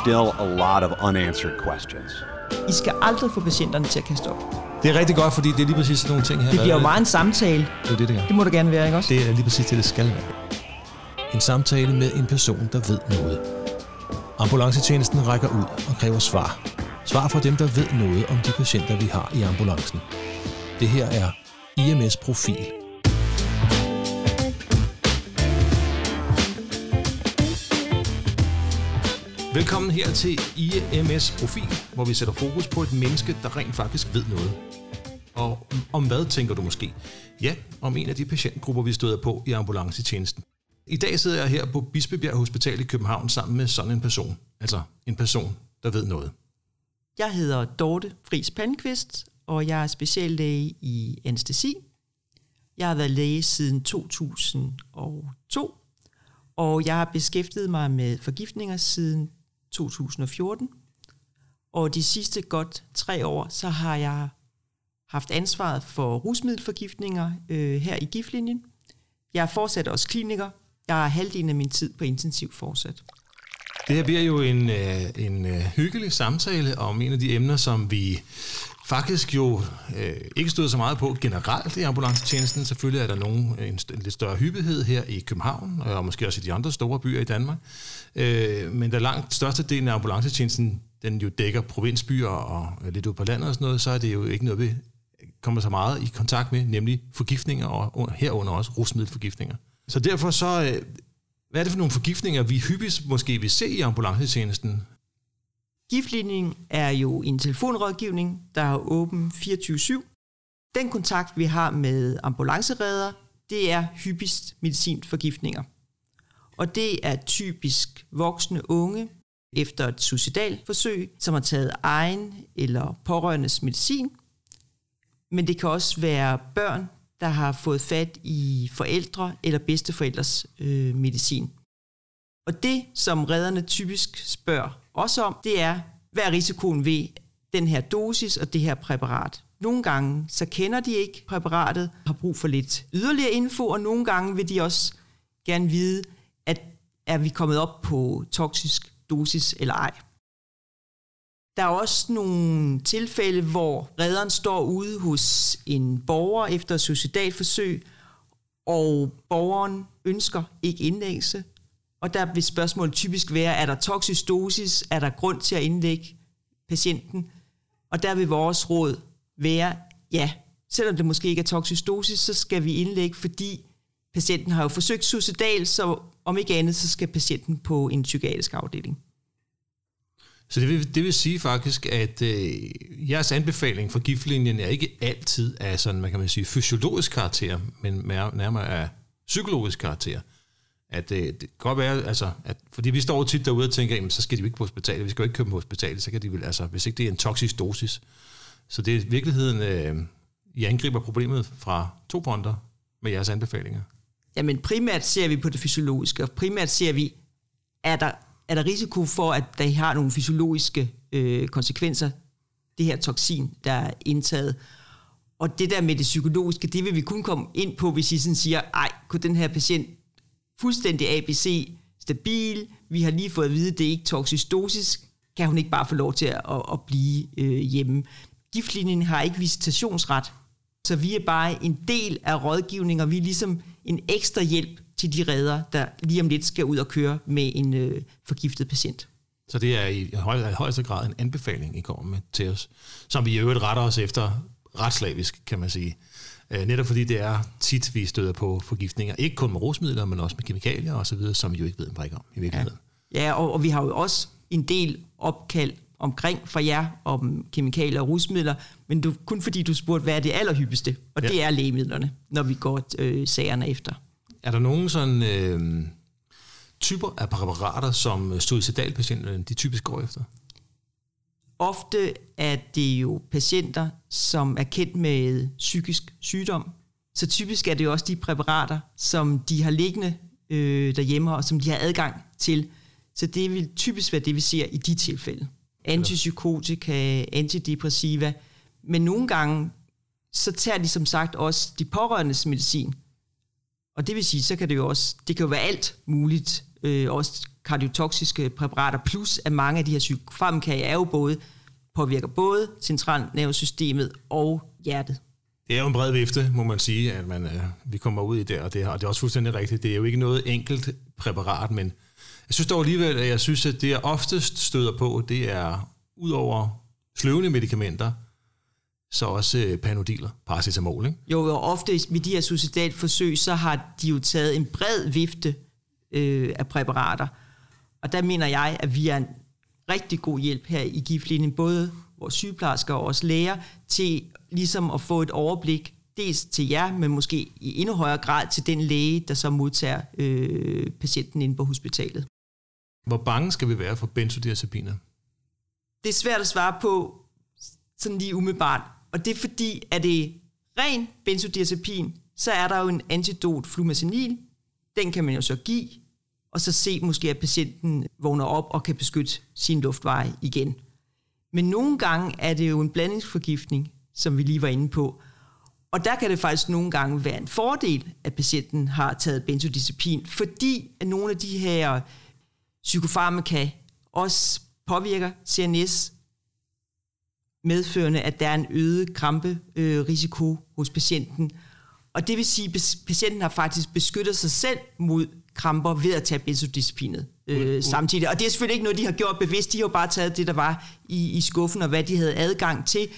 still a lot of unanswered questions. I skal aldrig få patienterne til at kaste op. Det er rigtig godt, fordi det er lige præcis sådan nogle ting her. Det bliver jo meget en samtale. Det er det, det er. Det må du gerne være, ikke også? Det er lige præcis det, det skal være. En samtale med en person, der ved noget. Ambulancetjenesten rækker ud og kræver svar. Svar fra dem, der ved noget om de patienter, vi har i ambulancen. Det her er IMS Profil. Velkommen her til IMS Profil, hvor vi sætter fokus på et menneske, der rent faktisk ved noget. Og om hvad tænker du måske? Ja, om en af de patientgrupper, vi støder på i ambulancetjenesten. I dag sidder jeg her på Bispebjerg Hospital i København sammen med sådan en person. Altså en person, der ved noget. Jeg hedder Dorte Friis Palmqvist, og jeg er speciallæge i anestesi. Jeg har været læge siden 2002, og jeg har beskæftiget mig med forgiftninger siden 2014. Og de sidste godt tre år, så har jeg haft ansvaret for rusmiddelforgiftninger øh, her i giftlinjen. Jeg er fortsat også kliniker. Jeg har halvdelen af min tid på intensiv fortsat. Det her bliver jo en, øh, en øh, hyggelig samtale om en af de emner, som vi faktisk jo øh, ikke stod så meget på generelt i ambulancetjenesten. Selvfølgelig er der nogen, en, en lidt større hyppighed her i København, øh, og måske også i de andre store byer i Danmark. Øh, men da langt størstedelen af ambulancetjenesten den jo dækker provinsbyer og øh, lidt ud på landet og sådan noget, så er det jo ikke noget, vi kommer så meget i kontakt med, nemlig forgiftninger og herunder også rusmiddelforgiftninger. Så derfor så, øh, hvad er det for nogle forgiftninger, vi hyppigst måske vil se i ambulancetjenesten? Giftlinjen er jo en telefonrådgivning, der er åben 24-7. Den kontakt, vi har med ambulanceredder, det er hyppigst medicinforgiftninger. Og det er typisk voksne unge efter et suicidalforsøg, som har taget egen eller pårørendes medicin. Men det kan også være børn, der har fået fat i forældre eller bedsteforældres øh, medicin. Og det, som redderne typisk spørger også om, det er, hvad er risikoen ved den her dosis og det her præparat? Nogle gange så kender de ikke præparatet, har brug for lidt yderligere info, og nogle gange vil de også gerne vide, at er vi kommet op på toksisk dosis eller ej. Der er også nogle tilfælde, hvor redderen står ude hos en borger efter et suicidalforsøg, og borgeren ønsker ikke indlæggelse. Og der vil spørgsmålet typisk være, er der toksisk dosis? Er der grund til at indlægge patienten? Og der vil vores råd være, ja, selvom det måske ikke er toksisk dosis, så skal vi indlægge, fordi patienten har jo forsøgt suicidal, så om ikke andet, så skal patienten på en psykiatrisk afdeling. Så det vil, det vil sige faktisk, at øh, jeres anbefaling for giftlinjen er ikke altid af sådan, man kan man sige, fysiologisk karakter, men nærmere af psykologisk karakter. At øh, det kan godt være, altså, at, fordi vi står tit derude og tænker, jamen, så skal de jo ikke på hospitalet, vi skal jo ikke købe på hospitalet, så kan de vel, altså, hvis ikke det er en toksisk dosis. Så det er i virkeligheden, øh, I angriber problemet fra to fronter med jeres anbefalinger. Jamen primært ser vi på det fysiologiske, og primært ser vi, er der er der risiko for, at det har nogle fysiologiske øh, konsekvenser, det her toksin, der er indtaget. Og det der med det psykologiske, det vil vi kun komme ind på, hvis I sådan siger, ej, kunne den her patient fuldstændig ABC, stabil, vi har lige fået at vide, at det er ikke toksisk dosis, kan hun ikke bare få lov til at, at, at blive øh, hjemme. Giftlinjen har ikke visitationsret, så vi er bare en del af rådgivning, og vi er ligesom en ekstra hjælp til de redder, der lige om lidt skal ud og køre med en øh, forgiftet patient. Så det er i høj, højeste grad en anbefaling, I kommer med til os, som vi i øvrigt retter os efter retslavisk, kan man sige. Øh, netop fordi det er tit, vi støder på forgiftninger, ikke kun med rusmidler, men også med kemikalier osv., som vi jo ikke ved en brik om i virkeligheden. Ja, ja og, og vi har jo også en del opkald omkring fra jer om kemikalier og rusmidler, men du, kun fordi du spurgte, hvad er det allerhyppigste, og ja. det er lægemidlerne, når vi går øh, sagerne efter. Er der nogen sådan øh, typer af præparater, som suicidalpatienterne de typisk går efter? Ofte er det jo patienter, som er kendt med psykisk sygdom. Så typisk er det jo også de præparater, som de har liggende øh, derhjemme, og som de har adgang til. Så det vil typisk være det, vi ser i de tilfælde. Antipsykotika, antidepressiva. Men nogle gange, så tager de som sagt også de pårørendes medicin. Og det vil sige, så kan det jo også, det kan jo være alt muligt, øh, også kardiotoksiske præparater, plus at mange af de her psykofarmaka er jo både, påvirker både centralnervesystemet og hjertet. Det er jo en bred vifte, må man sige, at man, øh, vi kommer ud i det, og det, og det er også fuldstændig rigtigt. Det er jo ikke noget enkelt præparat, men jeg synes dog alligevel, at jeg synes, at det, jeg oftest støder på, det er ud over sløvende medicamenter, så også øh, panodiler, paracetamol, ikke? Jo, og ofte ved de her suicidalforsøg, så har de jo taget en bred vifte øh, af præparater. Og der mener jeg, at vi er en rigtig god hjælp her i giftlinjen, både vores sygeplejersker og vores læger, til ligesom at få et overblik, dels til jer, men måske i endnu højere grad til den læge, der så modtager øh, patienten inde på hospitalet. Hvor bange skal vi være for benzodiazepiner? Det er svært at svare på sådan lige umiddelbart, og det er fordi, at det er ren benzodiazepin, så er der jo en antidot flumazenil. Den kan man jo så give, og så se måske, at patienten vågner op og kan beskytte sin luftvej igen. Men nogle gange er det jo en blandingsforgiftning, som vi lige var inde på. Og der kan det faktisk nogle gange være en fordel, at patienten har taget benzodiazepin, fordi at nogle af de her psykofarmaka også påvirker CNS medførende, at der er en øget kramperisiko øh, hos patienten. Og det vil sige, at patienten har faktisk beskyttet sig selv mod kramper ved at tage benzodiazepinet øh, uh, samtidig. Og det er selvfølgelig ikke noget, de har gjort bevidst. De har jo bare taget det, der var i, i skuffen, og hvad de havde adgang til.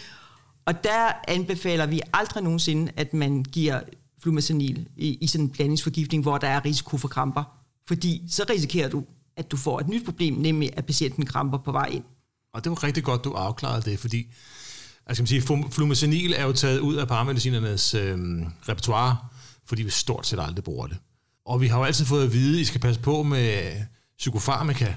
Og der anbefaler vi aldrig nogensinde, at man giver flumazenil i, i sådan en blandingsforgiftning, hvor der er risiko for kramper. Fordi så risikerer du, at du får et nyt problem, nemlig at patienten kramper på vej ind. Og det var rigtig godt, du afklarede det, fordi altså, sige, flumazenil er jo taget ud af paramedicinernes øh, repertoire, fordi vi stort set aldrig bruger det. Og vi har jo altid fået at vide, at I skal passe på med psykofarmaka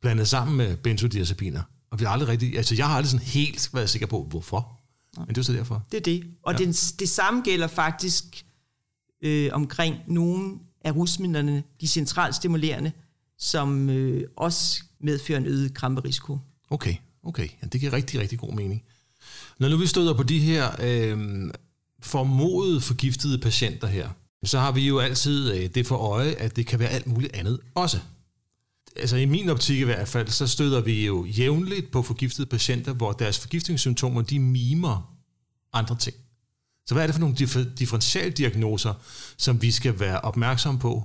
blandet sammen med benzodiazepiner. Og vi har aldrig rigtig, altså jeg har aldrig sådan helt været sikker på, hvorfor. Men det er så derfor. Det er det. Og ja. det, det samme gælder faktisk øh, omkring nogle af rusmidlerne, de centralt stimulerende, som øh, også medfører en øget kramperisiko. Okay, okay. Ja, det giver rigtig, rigtig god mening. Når nu vi støder på de her øh, formodet forgiftede patienter her, så har vi jo altid øh, det for øje, at det kan være alt muligt andet også. Altså i min optik i hvert fald, så støder vi jo jævnligt på forgiftede patienter, hvor deres forgiftningssymptomer, de mimer andre ting. Så hvad er det for nogle differentialdiagnoser, som vi skal være opmærksom på?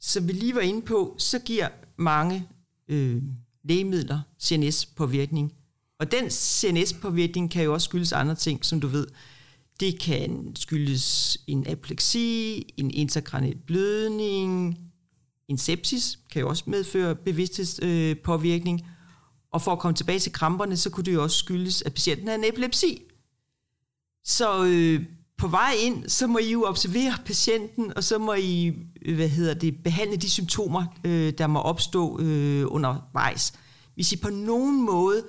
Som vi lige var inde på, så giver mange øh, lægemidler CNS-påvirkning. Og den CNS-påvirkning kan jo også skyldes andre ting, som du ved. Det kan skyldes en apleksi, en interkranel blødning, en sepsis kan jo også medføre bevidsthedspåvirkning. Og for at komme tilbage til kramperne, så kunne det jo også skyldes, at patienten har en epilepsi. Så øh, på vej ind, så må I jo observere patienten, og så må I øh, hvad hedder det, behandle de symptomer, øh, der må opstå øh, undervejs. Hvis I på nogen måde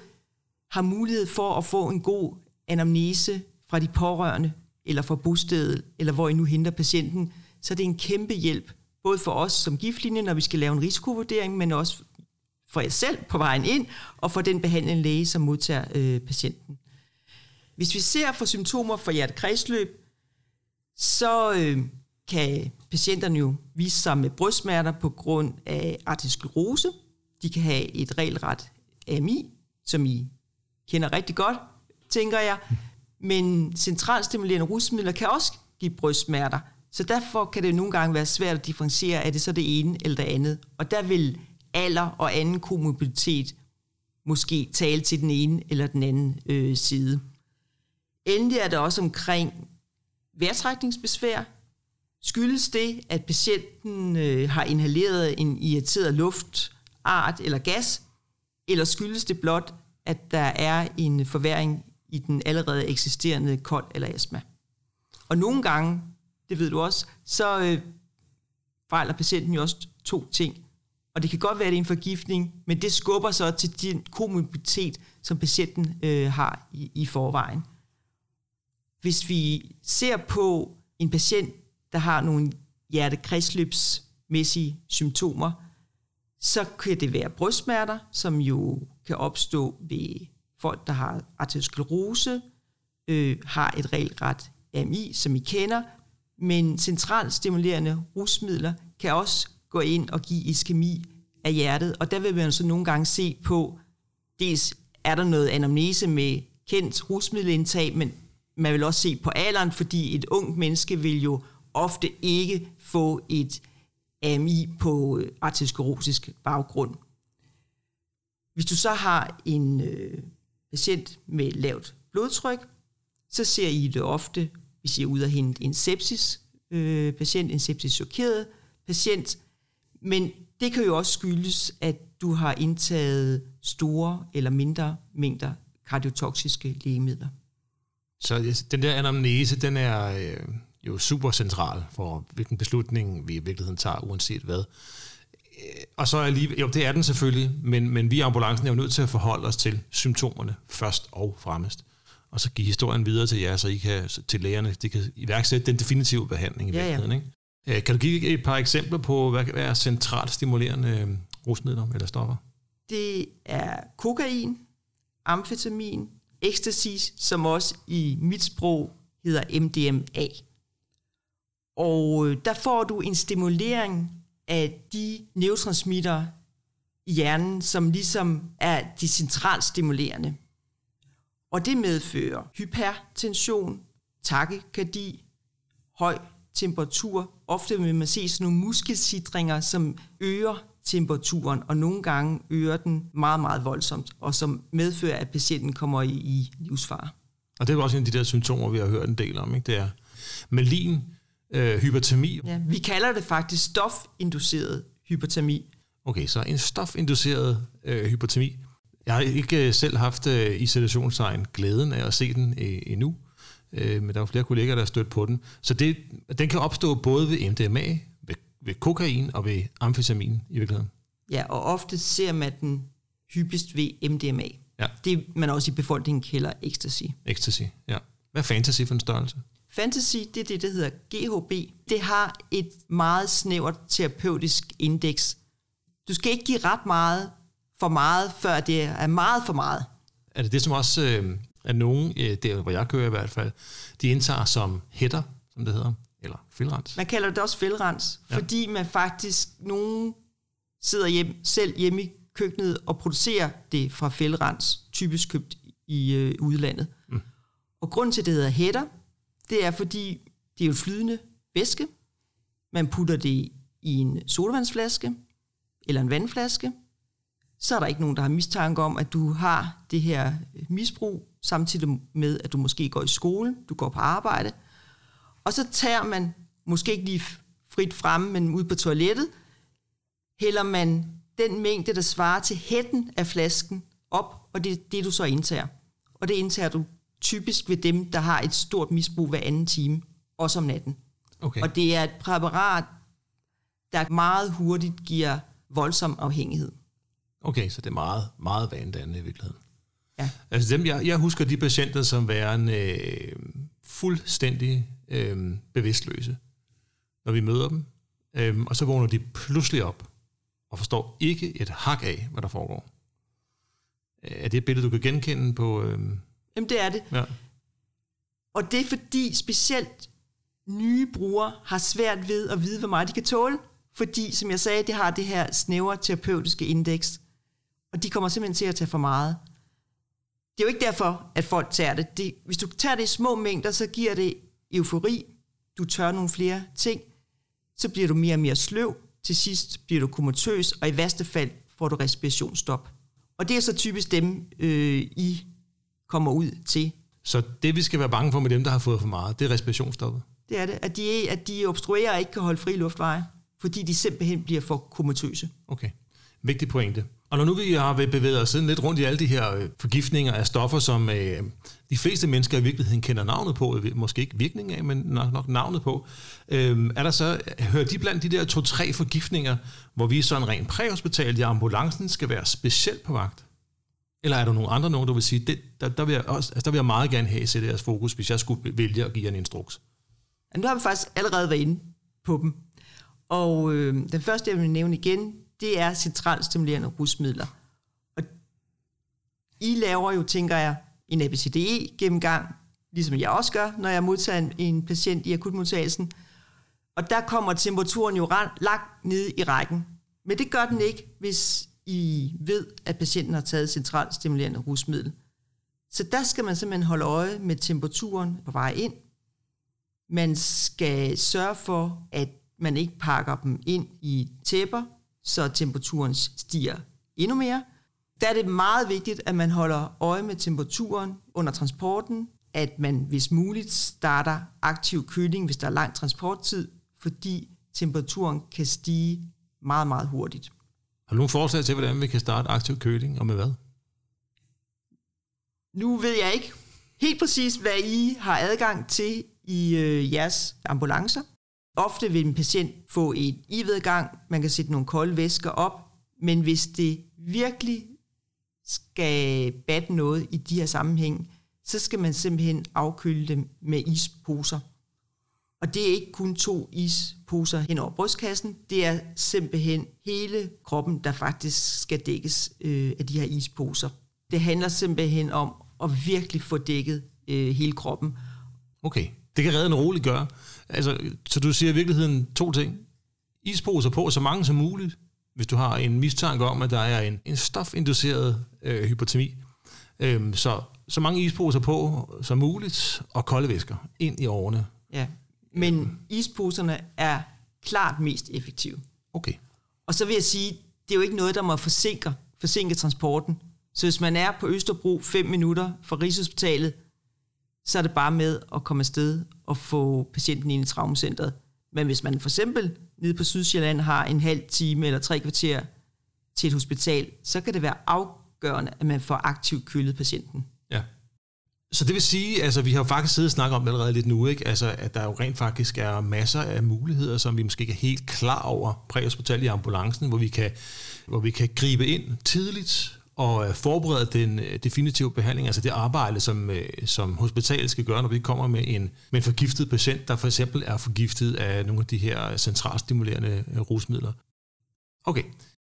har mulighed for at få en god anamnese fra de pårørende, eller fra bostedet, eller hvor I nu henter patienten, så er det en kæmpe hjælp, både for os som giftlinje, når vi skal lave en risikovurdering, men også for jer selv på vejen ind, og for den behandlende læge, som modtager øh, patienten. Hvis vi ser for symptomer for hjertekredsløb, så øh, kan patienterne jo vise sig med brystsmerter på grund af arteriosklerose. De kan have et regelret AMI, som I kender rigtig godt, tænker jeg. Men centralstimulerende rusmidler kan også give brystsmerter. Så derfor kan det nogle gange være svært at differentiere, er det så det ene eller det andet. Og der vil alder og anden komorbiditet måske tale til den ene eller den anden øh, side. Endelig er der også omkring vejrtrækningsbesvær. Skyldes det, at patienten øh, har inhaleret en irriteret luftart eller gas, eller skyldes det blot, at der er en forværing i den allerede eksisterende kold eller astma? Og nogle gange, det ved du også, så øh, fejler patienten jo også to ting. Og det kan godt være, at det er en forgiftning, men det skubber så til den komorbiditet, som patienten øh, har i, i forvejen. Hvis vi ser på en patient, der har nogle hjertekredsløbsmæssige symptomer, så kan det være brystsmerter, som jo kan opstå ved folk, der har arteriosklerose, øh, har et regelret AMI, som I kender, men centralt stimulerende rusmidler kan også gå ind og give iskemi af hjertet, og der vil man så nogle gange se på, dels er der noget anamnese med kendt rusmiddelindtag, men man vil også se på alderen, fordi et ungt menneske vil jo ofte ikke få et AMI på øh, arteriosklerotisk baggrund. Hvis du så har en øh, patient med lavt blodtryk, så ser I det ofte, hvis I er ude og hente en sepsis øh, patient, en sepsis chokeret patient, men det kan jo også skyldes, at du har indtaget store eller mindre mængder kardiotoksiske lægemidler. Så den der anamnese, den er øh, jo super central for, hvilken beslutning vi i virkeligheden tager, uanset hvad. Øh, og så er lige, jo, det er den selvfølgelig, men, men vi i ambulancen er jo nødt til at forholde os til symptomerne først og fremmest. Og så give historien videre til jer, så I kan, til lægerne, de kan iværksætte den definitive behandling i ja, virkeligheden. Ja. Ikke? Øh, kan du give et par eksempler på, hvad er centralt stimulerende øh, rusmidler eller stoffer? Det er kokain, amfetamin, ecstasy, som også i mit sprog hedder MDMA. Og øh, der får du en stimulering af de neurotransmitter i hjernen, som ligesom er de centralt stimulerende. Og det medfører hypertension, takykardi, høj temperatur. Ofte vil man se sådan nogle muskelsidringer, som øger temperaturen, og nogle gange øger den meget, meget voldsomt, og som medfører, at patienten kommer i, i livsfare. Og det er også en af de der symptomer, vi har hørt en del om, ikke? Det er malin, øh, hypertermi. Ja, vi kalder det faktisk stofinduceret hypertermi. Okay, så en stofinduceret øh, hypertermi. Jeg har ikke øh, selv haft øh, i situationstegn glæden af at se den øh, endnu, øh, men der er flere kolleger, der har stødt på den. Så det, den kan opstå både ved MDMA, ved, ved kokain og ved amfetamin i virkeligheden. Ja, og ofte ser man den hyppigst ved MDMA. Ja. Det man også i befolkningen kalder ecstasy. Ecstasy, ja. Hvad er fantasy for en størrelse? Fantasy, det er det, der hedder GHB. Det har et meget snævert terapeutisk indeks. Du skal ikke give ret meget for meget, før det er meget for meget. Er det det, som også øh, er nogen, øh, der hvor jeg kører i hvert fald, de indtager som hætter, som det hedder, eller fældrens? Man kalder det også fældrens, ja. fordi man faktisk, nogen sidder hjem, selv hjemme i køkkenet og producerer det fra fældrens, typisk købt i øh, udlandet. Mm. Og grund til, at det hedder hætter, det er fordi, det er jo flydende væske. Man putter det i en sodavandsflaske eller en vandflaske. Så er der ikke nogen, der har mistanke om, at du har det her øh, misbrug, samtidig med, at du måske går i skole, du går på arbejde. Og så tager man, måske ikke lige frit fremme, men ud på toilettet, hælder man den mængde, der svarer til hætten af flasken op, og det er det, du så indtager. Og det indtager du typisk ved dem, der har et stort misbrug hver anden time, også om natten. Okay. Og det er et præparat, der meget hurtigt giver voldsom afhængighed. Okay, så det er meget, meget vanedannende i virkeligheden. Ja. Altså dem, jeg, jeg husker de patienter som værende øh, fuldstændig øh, bevidstløse, når vi møder dem. Øh, og så vågner de pludselig op og forstår ikke et hak af, hvad der foregår. Er det et billede, du kan genkende på... Øh, Jamen, det er det. Ja. Og det er fordi specielt nye brugere har svært ved at vide, hvor meget de kan tåle. Fordi, som jeg sagde, det har det her snævre terapeutiske indeks. Og de kommer simpelthen til at tage for meget. Det er jo ikke derfor, at folk tager det. det hvis du tager det i små mængder, så giver det eufori. Du tør nogle flere ting. Så bliver du mere og mere sløv. Til sidst bliver du komatøs, og i værste fald får du respirationsstop. Og det er så typisk dem, øh, I kommer ud til. Så det, vi skal være bange for med dem, der har fået for meget, det er respirationsstoppet? Det er det. At de, at de obstruerer og ikke kan holde fri luftveje, fordi de simpelthen bliver for komatøse. Okay. Vigtig pointe. Og når nu vi har bevæget os lidt rundt i alle de her øh, forgiftninger af stoffer, som øh, de fleste mennesker i virkeligheden kender navnet på, måske ikke virkningen af, men nok, nok navnet på, øh, er der så, hører de blandt de der to-tre forgiftninger, hvor vi sådan rent præhospitalt i ambulancen skal være specielt på vagt? Eller er der nogle andre nogen, du vil sige, det, der, der, vil jeg også, altså der vil jeg meget gerne have sætte jeres fokus, hvis jeg skulle vælge at give en instruks? Ja, nu har vi faktisk allerede været inde på dem. Og øh, den første, jeg vil nævne igen, det er centralstimulerende rusmidler. Og I laver jo, tænker jeg, en ABCDE gennemgang, ligesom jeg også gør, når jeg modtager en, en patient i akutmodtagelsen. Og der kommer temperaturen jo langt ned i rækken. Men det gør den ikke, hvis i ved, at patienten har taget centralt stimulerende rusmiddel. Så der skal man simpelthen holde øje med temperaturen på vej ind. Man skal sørge for, at man ikke pakker dem ind i tæpper, så temperaturen stiger endnu mere. Der er det meget vigtigt, at man holder øje med temperaturen under transporten, at man hvis muligt starter aktiv køling, hvis der er lang transporttid, fordi temperaturen kan stige meget, meget hurtigt. Har du nogle forslag til, hvordan vi kan starte aktiv køling, og med hvad? Nu ved jeg ikke helt præcis, hvad I har adgang til i øh, jeres ambulancer. Ofte vil en patient få et IV-gang, man kan sætte nogle kolde væsker op, men hvis det virkelig skal batte noget i de her sammenhæng, så skal man simpelthen afkøle dem med isposer. Og det er ikke kun to isposer hen over brystkassen, det er simpelthen hele kroppen, der faktisk skal dækkes øh, af de her isposer. Det handler simpelthen om at virkelig få dækket øh, hele kroppen. Okay, det kan redden roligt gøre. Altså, så du siger i virkeligheden to ting. Isposer på så mange som muligt, hvis du har en mistanke om, at der er en, en stofinduceret øh, hypotermi. Øhm, så så mange isposer på som muligt, og kolde væsker ind i årene. Ja, men isposerne er klart mest effektive. Okay. Og så vil jeg sige, det er jo ikke noget, der må forsinke, forsinke transporten. Så hvis man er på Østerbro 5 minutter fra Rigshospitalet, så er det bare med at komme afsted og få patienten ind i traumacentret. Men hvis man for eksempel nede på Sydsjælland har en halv time eller tre kvarter til et hospital, så kan det være afgørende, at man får aktivt kølet patienten. Så det vil sige, altså vi har jo faktisk siddet og snakket om det allerede lidt nu, ikke? Altså, at der jo rent faktisk er masser af muligheder, som vi måske ikke er helt klar over præhospital i ambulancen, hvor vi kan, hvor vi kan gribe ind tidligt og øh, forberede den øh, definitive behandling, altså det arbejde, som, øh, som hospitalet skal gøre, når vi kommer med en, med en forgiftet patient, der for eksempel er forgiftet af nogle af de her centralstimulerende rusmidler. Okay,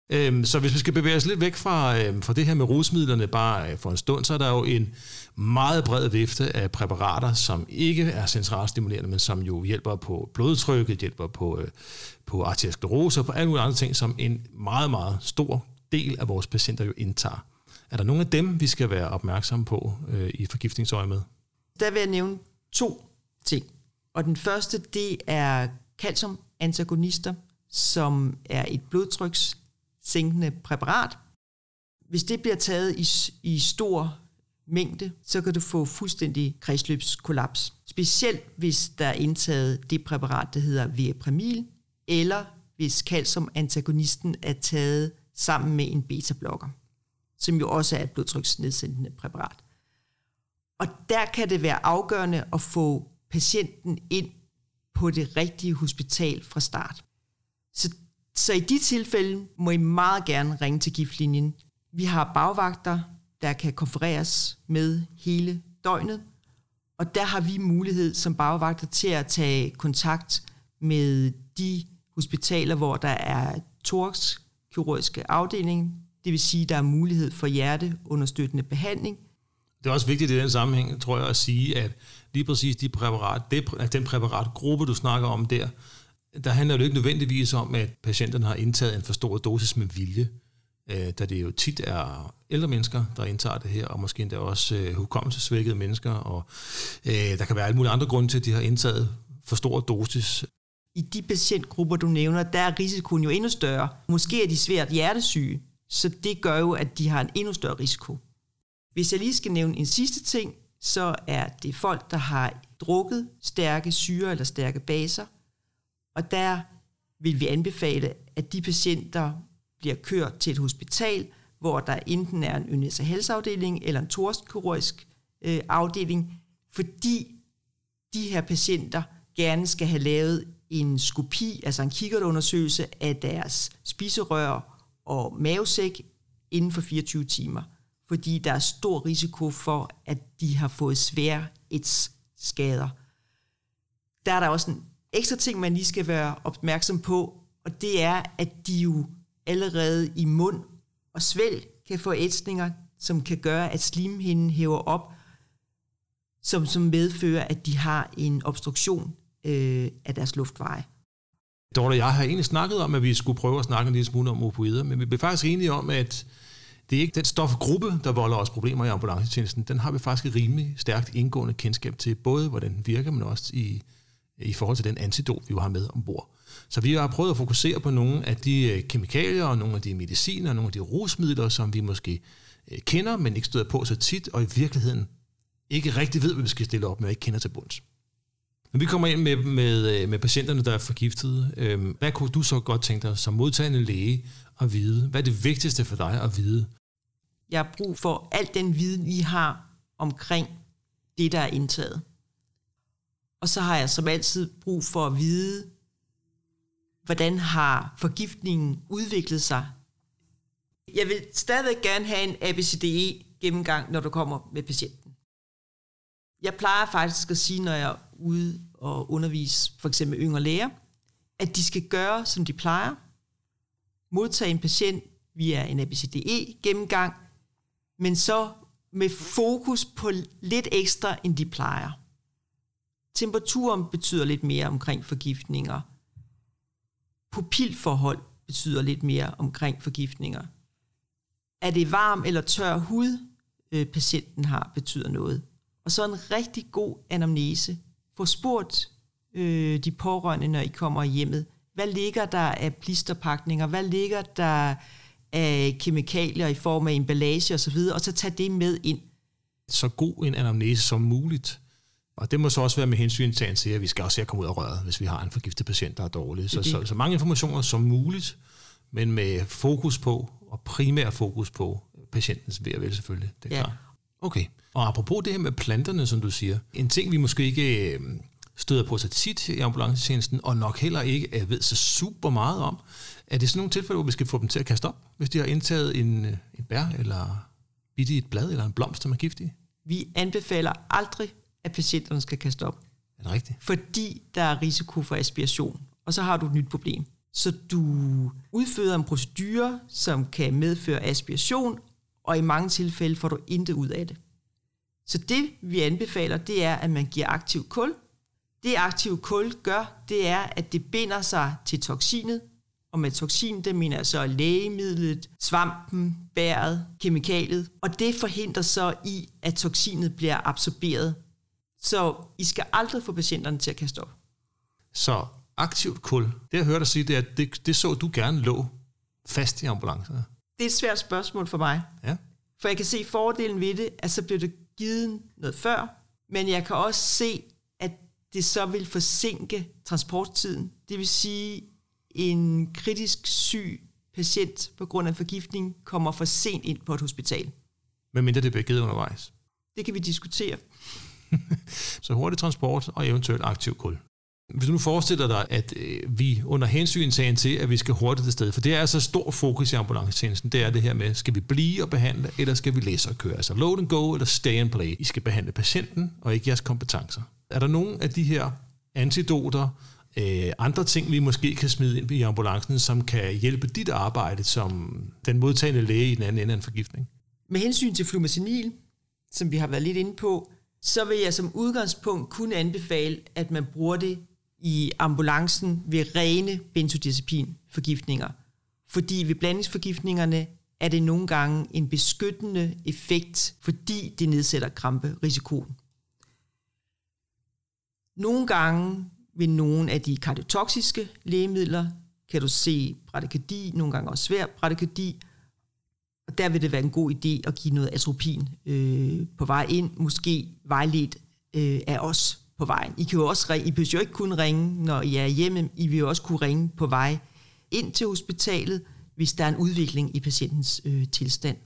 Øhm, så hvis vi skal bevæge os lidt væk fra, øhm, fra det her med rusmidlerne bare øh, for en stund, så er der jo en meget bred vifte af præparater, som ikke er centralstimulerende, men som jo hjælper på blodtrykket, hjælper på, øh, på arteriosklerose og på alle mulige andre ting, som en meget, meget stor del af vores patienter jo indtager. Er der nogle af dem, vi skal være opmærksomme på øh, i forgiftningsøje med? Der vil jeg nævne to ting. Og den første, det er calciumantagonister, som er et blodtryks sænkende præparat. Hvis det bliver taget i, i stor mængde, så kan du få fuldstændig kredsløbskollaps. Specielt hvis der er indtaget det præparat, der hedder Viapramil, eller hvis calciumantagonisten er taget sammen med en beta-blokker, som jo også er et blodtryksnedsættende præparat. Og der kan det være afgørende at få patienten ind på det rigtige hospital fra start. Så, så i de tilfælde må I meget gerne ringe til giftlinjen. Vi har bagvagter, der kan konfereres med hele døgnet, og der har vi mulighed som bagvagter til at tage kontakt med de hospitaler, hvor der er thoraxkirurgiske afdeling, det vil sige, at der er mulighed for hjerteunderstøttende behandling. Det er også vigtigt i den sammenhæng, tror jeg, at sige, at lige præcis de præparat, det, den præparatgruppe, du snakker om der, der handler det ikke nødvendigvis om, at patienterne har indtaget en for stor dosis med vilje, øh, da det jo tit er ældre mennesker, der indtager det her, og måske endda også øh, hukommelsesvækkede mennesker, og øh, der kan være alle mulige andre grunde til, at de har indtaget for stor dosis i de patientgrupper, du nævner, der er risikoen jo endnu større. Måske er de svært hjertesyge, så det gør jo, at de har en endnu større risiko. Hvis jeg lige skal nævne en sidste ting, så er det folk, der har drukket stærke syre eller stærke baser, og der vil vi anbefale, at de patienter bliver kørt til et hospital, hvor der enten er en ynæs- halsafdeling eller en torskirurgisk øh, afdeling, fordi de her patienter gerne skal have lavet en skopi, altså en kikkertundersøgelse af deres spiserør og mavesæk inden for 24 timer, fordi der er stor risiko for, at de har fået svære skader. Der er der også en ekstra ting, man lige skal være opmærksom på, og det er, at de jo allerede i mund og svælg kan få ætsninger, som kan gøre, at slimhinden hæver op, som, som medfører, at de har en obstruktion øh, af deres luftveje. Dorte og jeg har egentlig snakket om, at vi skulle prøve at snakke en lille smule om opioider, men vi blev faktisk enige om, at det er ikke den stofgruppe, der volder os problemer i ambulancetjenesten. Den har vi faktisk et rimelig stærkt indgående kendskab til, både hvordan den virker, men også i, i forhold til den antidot, vi jo har med ombord. Så vi har prøvet at fokusere på nogle af de øh, kemikalier og nogle af de mediciner og nogle af de rusmidler, som vi måske øh, kender, men ikke støder på så tit, og i virkeligheden ikke rigtig ved, hvad vi skal stille op med, og ikke kender til bunds. Når vi kommer ind med, med, øh, med patienterne, der er forgiftet, øh, hvad kunne du så godt tænke dig som modtagende læge at vide? Hvad er det vigtigste for dig at vide? Jeg har brug for al den viden, I har omkring det, der er indtaget. Og så har jeg som altid brug for at vide, hvordan har forgiftningen udviklet sig. Jeg vil stadig gerne have en ABCDE gennemgang, når du kommer med patienten. Jeg plejer faktisk at sige, når jeg er ude og undervise for eksempel yngre læger, at de skal gøre, som de plejer. Modtage en patient via en ABCDE gennemgang, men så med fokus på lidt ekstra, end de plejer. Temperaturen betyder lidt mere omkring forgiftninger. Pupilforhold betyder lidt mere omkring forgiftninger. Er det varm eller tør hud, øh, patienten har, betyder noget. Og så en rigtig god anamnese. Få spurgt øh, de pårørende, når I kommer hjemmet. Hvad ligger der af blisterpakninger? Hvad ligger der af kemikalier i form af emballage osv., og så tag det med ind. Så god en anamnese som muligt. Og det må så også være med hensyn til, at vi skal også se at komme ud af røret, hvis vi har en forgiftet patient, der er dårlig. Så, så, så mange informationer som muligt, men med fokus på, og primær fokus på patientens ved vel selvfølgelig. Det er ja. klart. Okay. Og apropos det her med planterne, som du siger, en ting vi måske ikke øh, støder på så tit i ambulancetjenesten, og nok heller ikke jeg ved så super meget om, er det sådan nogle tilfælde, hvor vi skal få dem til at kaste op, hvis de har indtaget en, øh, en bær, eller bidt i et blad, eller en blomst, som er giftig? Vi anbefaler aldrig, at patienterne skal kaste op. Er det rigtigt? Fordi der er risiko for aspiration, og så har du et nyt problem. Så du udfører en procedure, som kan medføre aspiration, og i mange tilfælde får du intet ud af det. Så det, vi anbefaler, det er, at man giver aktiv kul. Det aktive kul gør, det er, at det binder sig til toksinet, og med toksin, det mener jeg så lægemidlet, svampen, bæret, kemikaliet. Og det forhindrer så i, at toksinet bliver absorberet. Så I skal aldrig få patienterne til at kaste op. Så aktivt kul, det jeg hørte dig sige, det er, at det, det så du gerne lå fast i ambulancerne. Det er et svært spørgsmål for mig. Ja. For jeg kan se fordelen ved det, at så bliver det givet noget før, men jeg kan også se, at det så vil forsinke transporttiden. Det vil sige, en kritisk syg patient på grund af forgiftning kommer for sent ind på et hospital. Hvad mindre det bliver givet undervejs? Det kan vi diskutere. så hurtig transport og eventuelt aktiv kul. Hvis du nu forestiller dig, at øh, vi under hensyn tagen til, at vi skal hurtigt til sted, for det er altså stor fokus i ambulancetjenesten, det er det her med, skal vi blive og behandle, eller skal vi læse og køre? Altså load and go eller stay and play. I skal behandle patienten og ikke jeres kompetencer. Er der nogen af de her antidoter, øh, andre ting, vi måske kan smide ind i ambulancen, som kan hjælpe dit arbejde som den modtagende læge i den anden ende af en forgiftning? Med hensyn til flumacinil, som vi har været lidt inde på, så vil jeg som udgangspunkt kun anbefale, at man bruger det i ambulancen ved rene benzodiazepin-forgiftninger. Fordi ved blandingsforgiftningerne er det nogle gange en beskyttende effekt, fordi det nedsætter kramperisikoen. Nogle gange ved nogle af de kardiotoksiske lægemidler kan du se bradykardi, nogle gange også svær bradykardi, og der vil det være en god idé at give noget atropin øh, på vej ind, måske vejledt øh, af os på vejen. I kan jo også ringe, I behøver jo ikke kun ringe, når I er hjemme, I vil jo også kunne ringe på vej ind til hospitalet, hvis der er en udvikling i patientens øh, tilstand.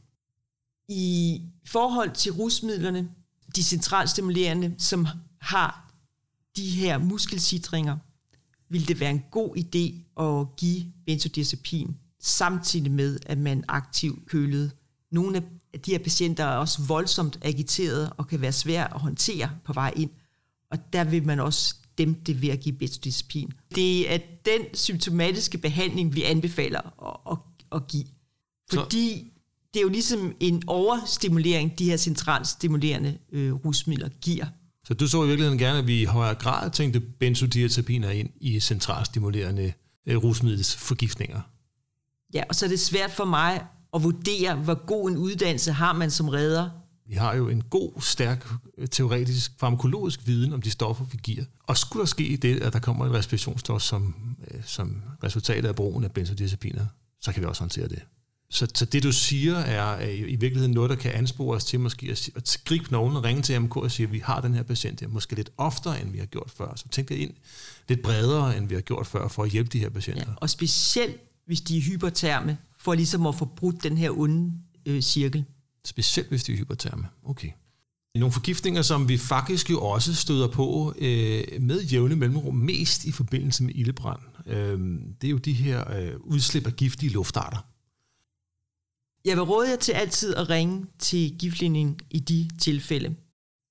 I forhold til rusmidlerne, de centralstimulerende, som har de her muskelsitringer, vil det være en god idé at give benzodiazepin, samtidig med, at man aktivt kølede. Nogle af de her patienter er også voldsomt agiteret og kan være svære at håndtere på vej ind, og der vil man også dæmpe det ved at give benzodiazepin. Det er den symptomatiske behandling, vi anbefaler at, at, at give. Fordi Så. det er jo ligesom en overstimulering, de her centralt stimulerende øh, rusmidler giver. Så du så i virkeligheden gerne, at vi i højere grad tænkte benzodiazepiner ind i centralstimulerende øh, rusmiddelsforgiftninger. Ja, og så er det svært for mig at vurdere, hvor god en uddannelse har man som redder. Vi har jo en god, stærk, øh, teoretisk, farmakologisk viden om de stoffer, vi giver. Og skulle der ske det, at der kommer en respirationsstof som, øh, som resultat af brugen af benzodiazepiner, så kan vi også håndtere det. Så, så det du siger er i virkeligheden noget, der kan anspore os til måske at, at gribe nogen og ringe til MK og sige, at vi har den her patient her, måske lidt oftere, end vi har gjort før. Så tænk det ind lidt bredere, end vi har gjort før, for at hjælpe de her patienter. Ja, og specielt, hvis de er hyperterme, for ligesom at få brudt den her onde øh, cirkel. Specielt hvis de er hyperterme. Okay. Nogle forgiftninger, som vi faktisk jo også støder på øh, med jævne mellemrum, mest i forbindelse med ildebrand, øh, det er jo de her øh, udslip af giftige luftarter. Jeg vil råde jer til altid at ringe til giftlinjen i de tilfælde.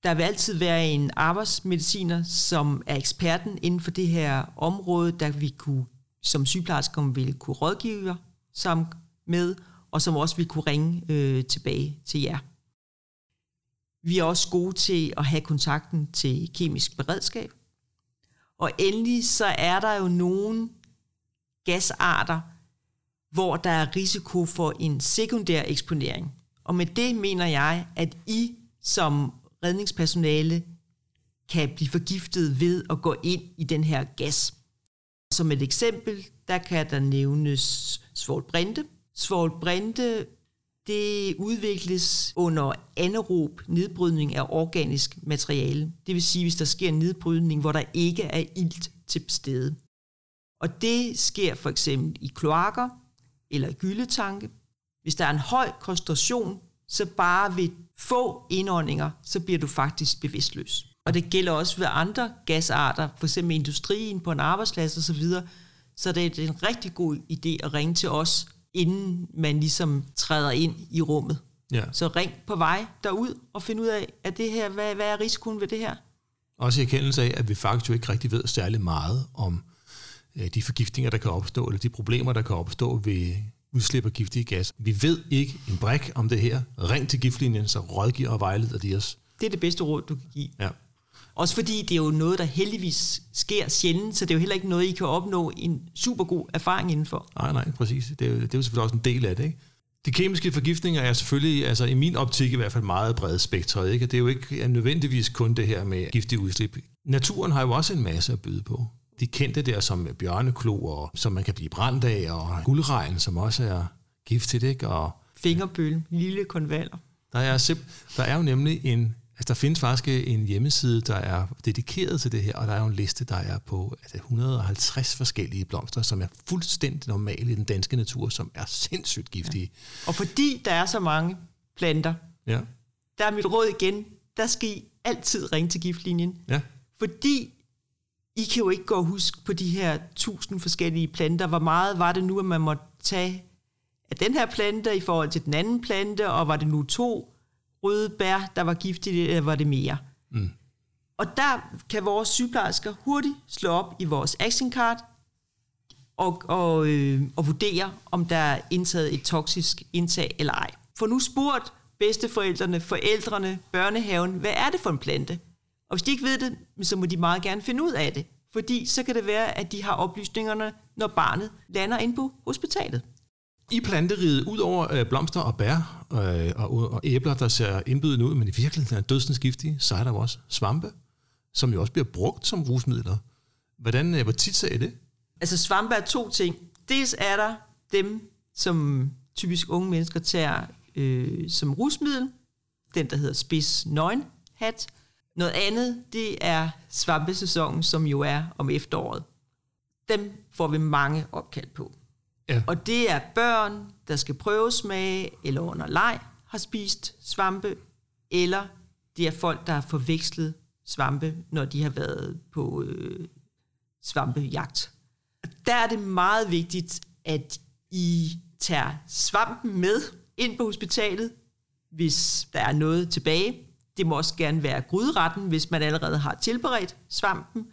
Der vil altid være en arbejdsmediciner, som er eksperten inden for det her område, der vi kunne, som sygeplejersker vil kunne rådgive jer som med, og som også vil kunne ringe øh, tilbage til jer. Vi er også gode til at have kontakten til kemisk beredskab. Og endelig så er der jo nogle gasarter, hvor der er risiko for en sekundær eksponering. Og med det mener jeg, at I som redningspersonale kan blive forgiftet ved at gå ind i den her gas. Som et eksempel, der kan der nævnes svovlbrinte. Svovlbrinte, det udvikles under anaerob nedbrydning af organisk materiale. Det vil sige, hvis der sker en nedbrydning, hvor der ikke er ilt til stede. Og det sker for eksempel i kloakker, eller gyldetanke. Hvis der er en høj koncentration, så bare ved få indåndinger, så bliver du faktisk bevidstløs. Og det gælder også ved andre gasarter, for eksempel industrien, på en arbejdsplads osv., så det er en rigtig god idé at ringe til os, inden man ligesom træder ind i rummet. Ja. Så ring på vej derud og find ud af, at det her, hvad, hvad er risikoen ved det her? Også i erkendelse af, at vi faktisk jo ikke rigtig ved særlig meget om Øh, de forgiftninger, der kan opstå, eller de problemer, der kan opstå ved udslip af giftige gas. Vi ved ikke en brik om det her. Ring til giftlinjen, så rådgiver og vejleder de os. Det er det bedste råd, du kan give. Ja. Også fordi det er jo noget, der heldigvis sker sjældent, så det er jo heller ikke noget, I kan opnå en super god erfaring indenfor. Nej, nej, præcis. Det er, jo, det er jo selvfølgelig også en del af det, ikke? De kemiske forgiftninger er selvfølgelig, altså i min optik i hvert fald meget bredt spektret. Ikke? Det er jo ikke nødvendigvis kun det her med giftige udslip. Naturen har jo også en masse at byde på de kendte der som bjørneklo, og som man kan blive brændt af, og guldregn, som også er giftigt, ikke? Og Fingerbøl, lille konvaler. Der er, simp- der er jo nemlig en, altså der findes faktisk en hjemmeside, der er dedikeret til det her, og der er jo en liste, der er på altså 150 forskellige blomster, som er fuldstændig normale i den danske natur, som er sindssygt giftige. Ja. Og fordi der er så mange planter, ja. der er mit råd igen, der skal I altid ringe til giftlinjen. Ja. Fordi i kan jo ikke gå og huske på de her tusind forskellige planter. Hvor meget var det nu, at man måtte tage af den her plante i forhold til den anden plante, og var det nu to røde bær, der var giftige, eller var det mere? Mm. Og der kan vores sygeplejersker hurtigt slå op i vores action card og, og, øh, og vurdere, om der er indtaget et toksisk indtag eller ej. For nu spurgt bedsteforældrene, forældrene, børnehaven, hvad er det for en plante? Og hvis de ikke ved det, så må de meget gerne finde ud af det. Fordi så kan det være, at de har oplysningerne, når barnet lander ind på hospitalet. I planteriget, ud over øh, blomster og bær øh, og, og æbler, der ser indbydende ud, men i virkeligheden er dødsensgiftige, så er der jo også svampe, som jo også bliver brugt som rusmidler. Hvordan, øh, hvor tit ser I det? Altså svampe er to ting. Dels er der dem, som typisk unge mennesker tager øh, som rusmiddel, den der hedder spids nøgen hat, noget andet, det er svampesæsonen, som jo er om efteråret. Dem får vi mange opkald på. Ja. Og det er børn, der skal prøve smage, eller under leg har spist svampe, eller det er folk, der har forvekslet svampe, når de har været på øh, svampejagt. Der er det meget vigtigt, at I tager svampen med ind på hospitalet, hvis der er noget tilbage, det må også gerne være gryderetten, hvis man allerede har tilberedt svampen,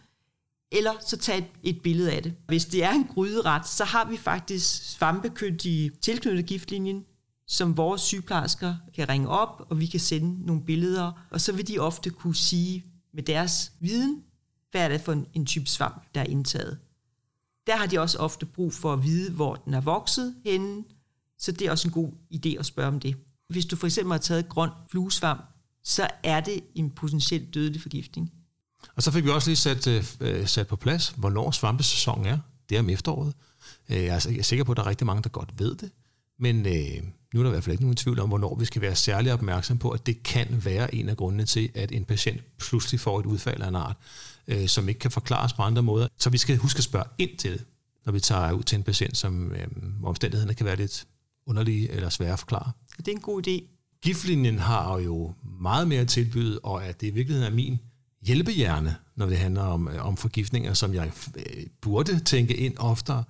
eller så tag et, et billede af det. Hvis det er en gryderet, så har vi faktisk svampekyndige tilknyttet giftlinjen, som vores sygeplejersker kan ringe op, og vi kan sende nogle billeder, og så vil de ofte kunne sige med deres viden, hvad er det for en, en type svamp, der er indtaget. der har de også ofte brug for at vide, hvor den er vokset henne, så det er også en god idé at spørge om det. Hvis du for eksempel har taget grøn fluesvamp, så er det en potentielt dødelig forgiftning. Og så fik vi også lige sat, øh, sat på plads, hvornår svampesæsonen er. Det er om efteråret. Øh, jeg er sikker på, at der er rigtig mange, der godt ved det. Men øh, nu er der i hvert fald ikke nogen tvivl om, hvornår vi skal være særlig opmærksom på, at det kan være en af grundene til, at en patient pludselig får et udfald af en art, øh, som ikke kan forklares på andre måder. Så vi skal huske at spørge ind til det, når vi tager ud til en patient, som øh, omstændighederne kan være lidt underlige eller svære at forklare. Det er en god idé. Giftlinjen har jo meget mere at tilbyde, og at det i virkeligheden er min hjælpehjerne, når det handler om, øh, om forgiftninger, som jeg øh, burde tænke ind oftere.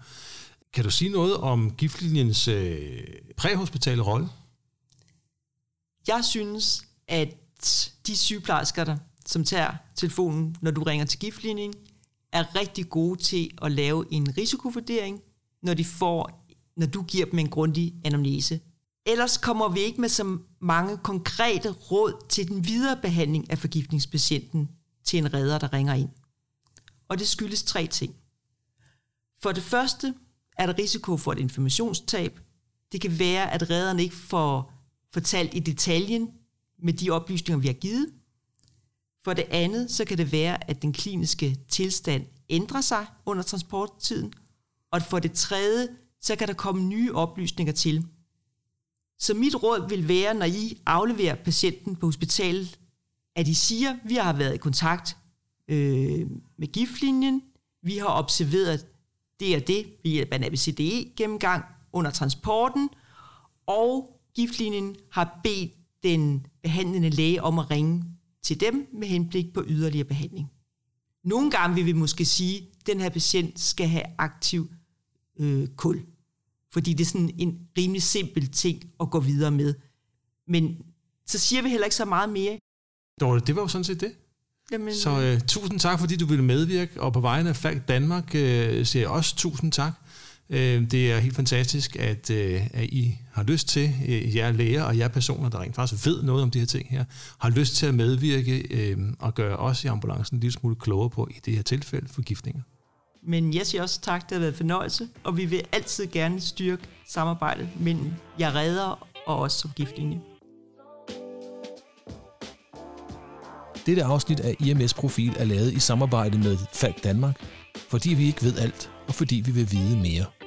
Kan du sige noget om giftlinjens øh, præhospitale rolle? Jeg synes, at de sygeplejersker, der, som tager telefonen, når du ringer til giftlinjen, er rigtig gode til at lave en risikovurdering, når, de får, når du giver dem en grundig anamnese. Ellers kommer vi ikke med så mange konkrete råd til den videre behandling af forgiftningspatienten til en redder, der ringer ind. Og det skyldes tre ting. For det første er der risiko for et informationstab. Det kan være, at redderen ikke får fortalt i detaljen med de oplysninger, vi har givet. For det andet, så kan det være, at den kliniske tilstand ændrer sig under transporttiden. Og for det tredje, så kan der komme nye oplysninger til. Så mit råd vil være, når I afleverer patienten på hospitalet, at I siger, at vi har været i kontakt øh, med giftlinjen, vi har observeret det og det ved hjælp af en ABCDE gennemgang under transporten, og giftlinjen har bedt den behandlende læge om at ringe til dem med henblik på yderligere behandling. Nogle gange vil vi måske sige, at den her patient skal have aktiv øh, kul, fordi det er sådan en rimelig simpel ting at gå videre med. Men så siger vi heller ikke så meget mere det var jo sådan set det. Jamen, så øh, tusind tak, fordi du ville medvirke, og på vegne af Falk Danmark øh, siger jeg også tusind tak. Øh, det er helt fantastisk, at, øh, at I har lyst til, øh, jer læger og jer personer, der rent faktisk ved noget om de her ting her, har lyst til at medvirke øh, og gøre os i ambulancen en lille smule klogere på i det her tilfælde forgiftninger. Men jeg siger også tak, det har været fornøjelse, og vi vil altid gerne styrke samarbejdet mellem jer redder og os som giftlinje. Dette afsnit af IMS Profil er lavet i samarbejde med Falk Danmark, fordi vi ikke ved alt, og fordi vi vil vide mere.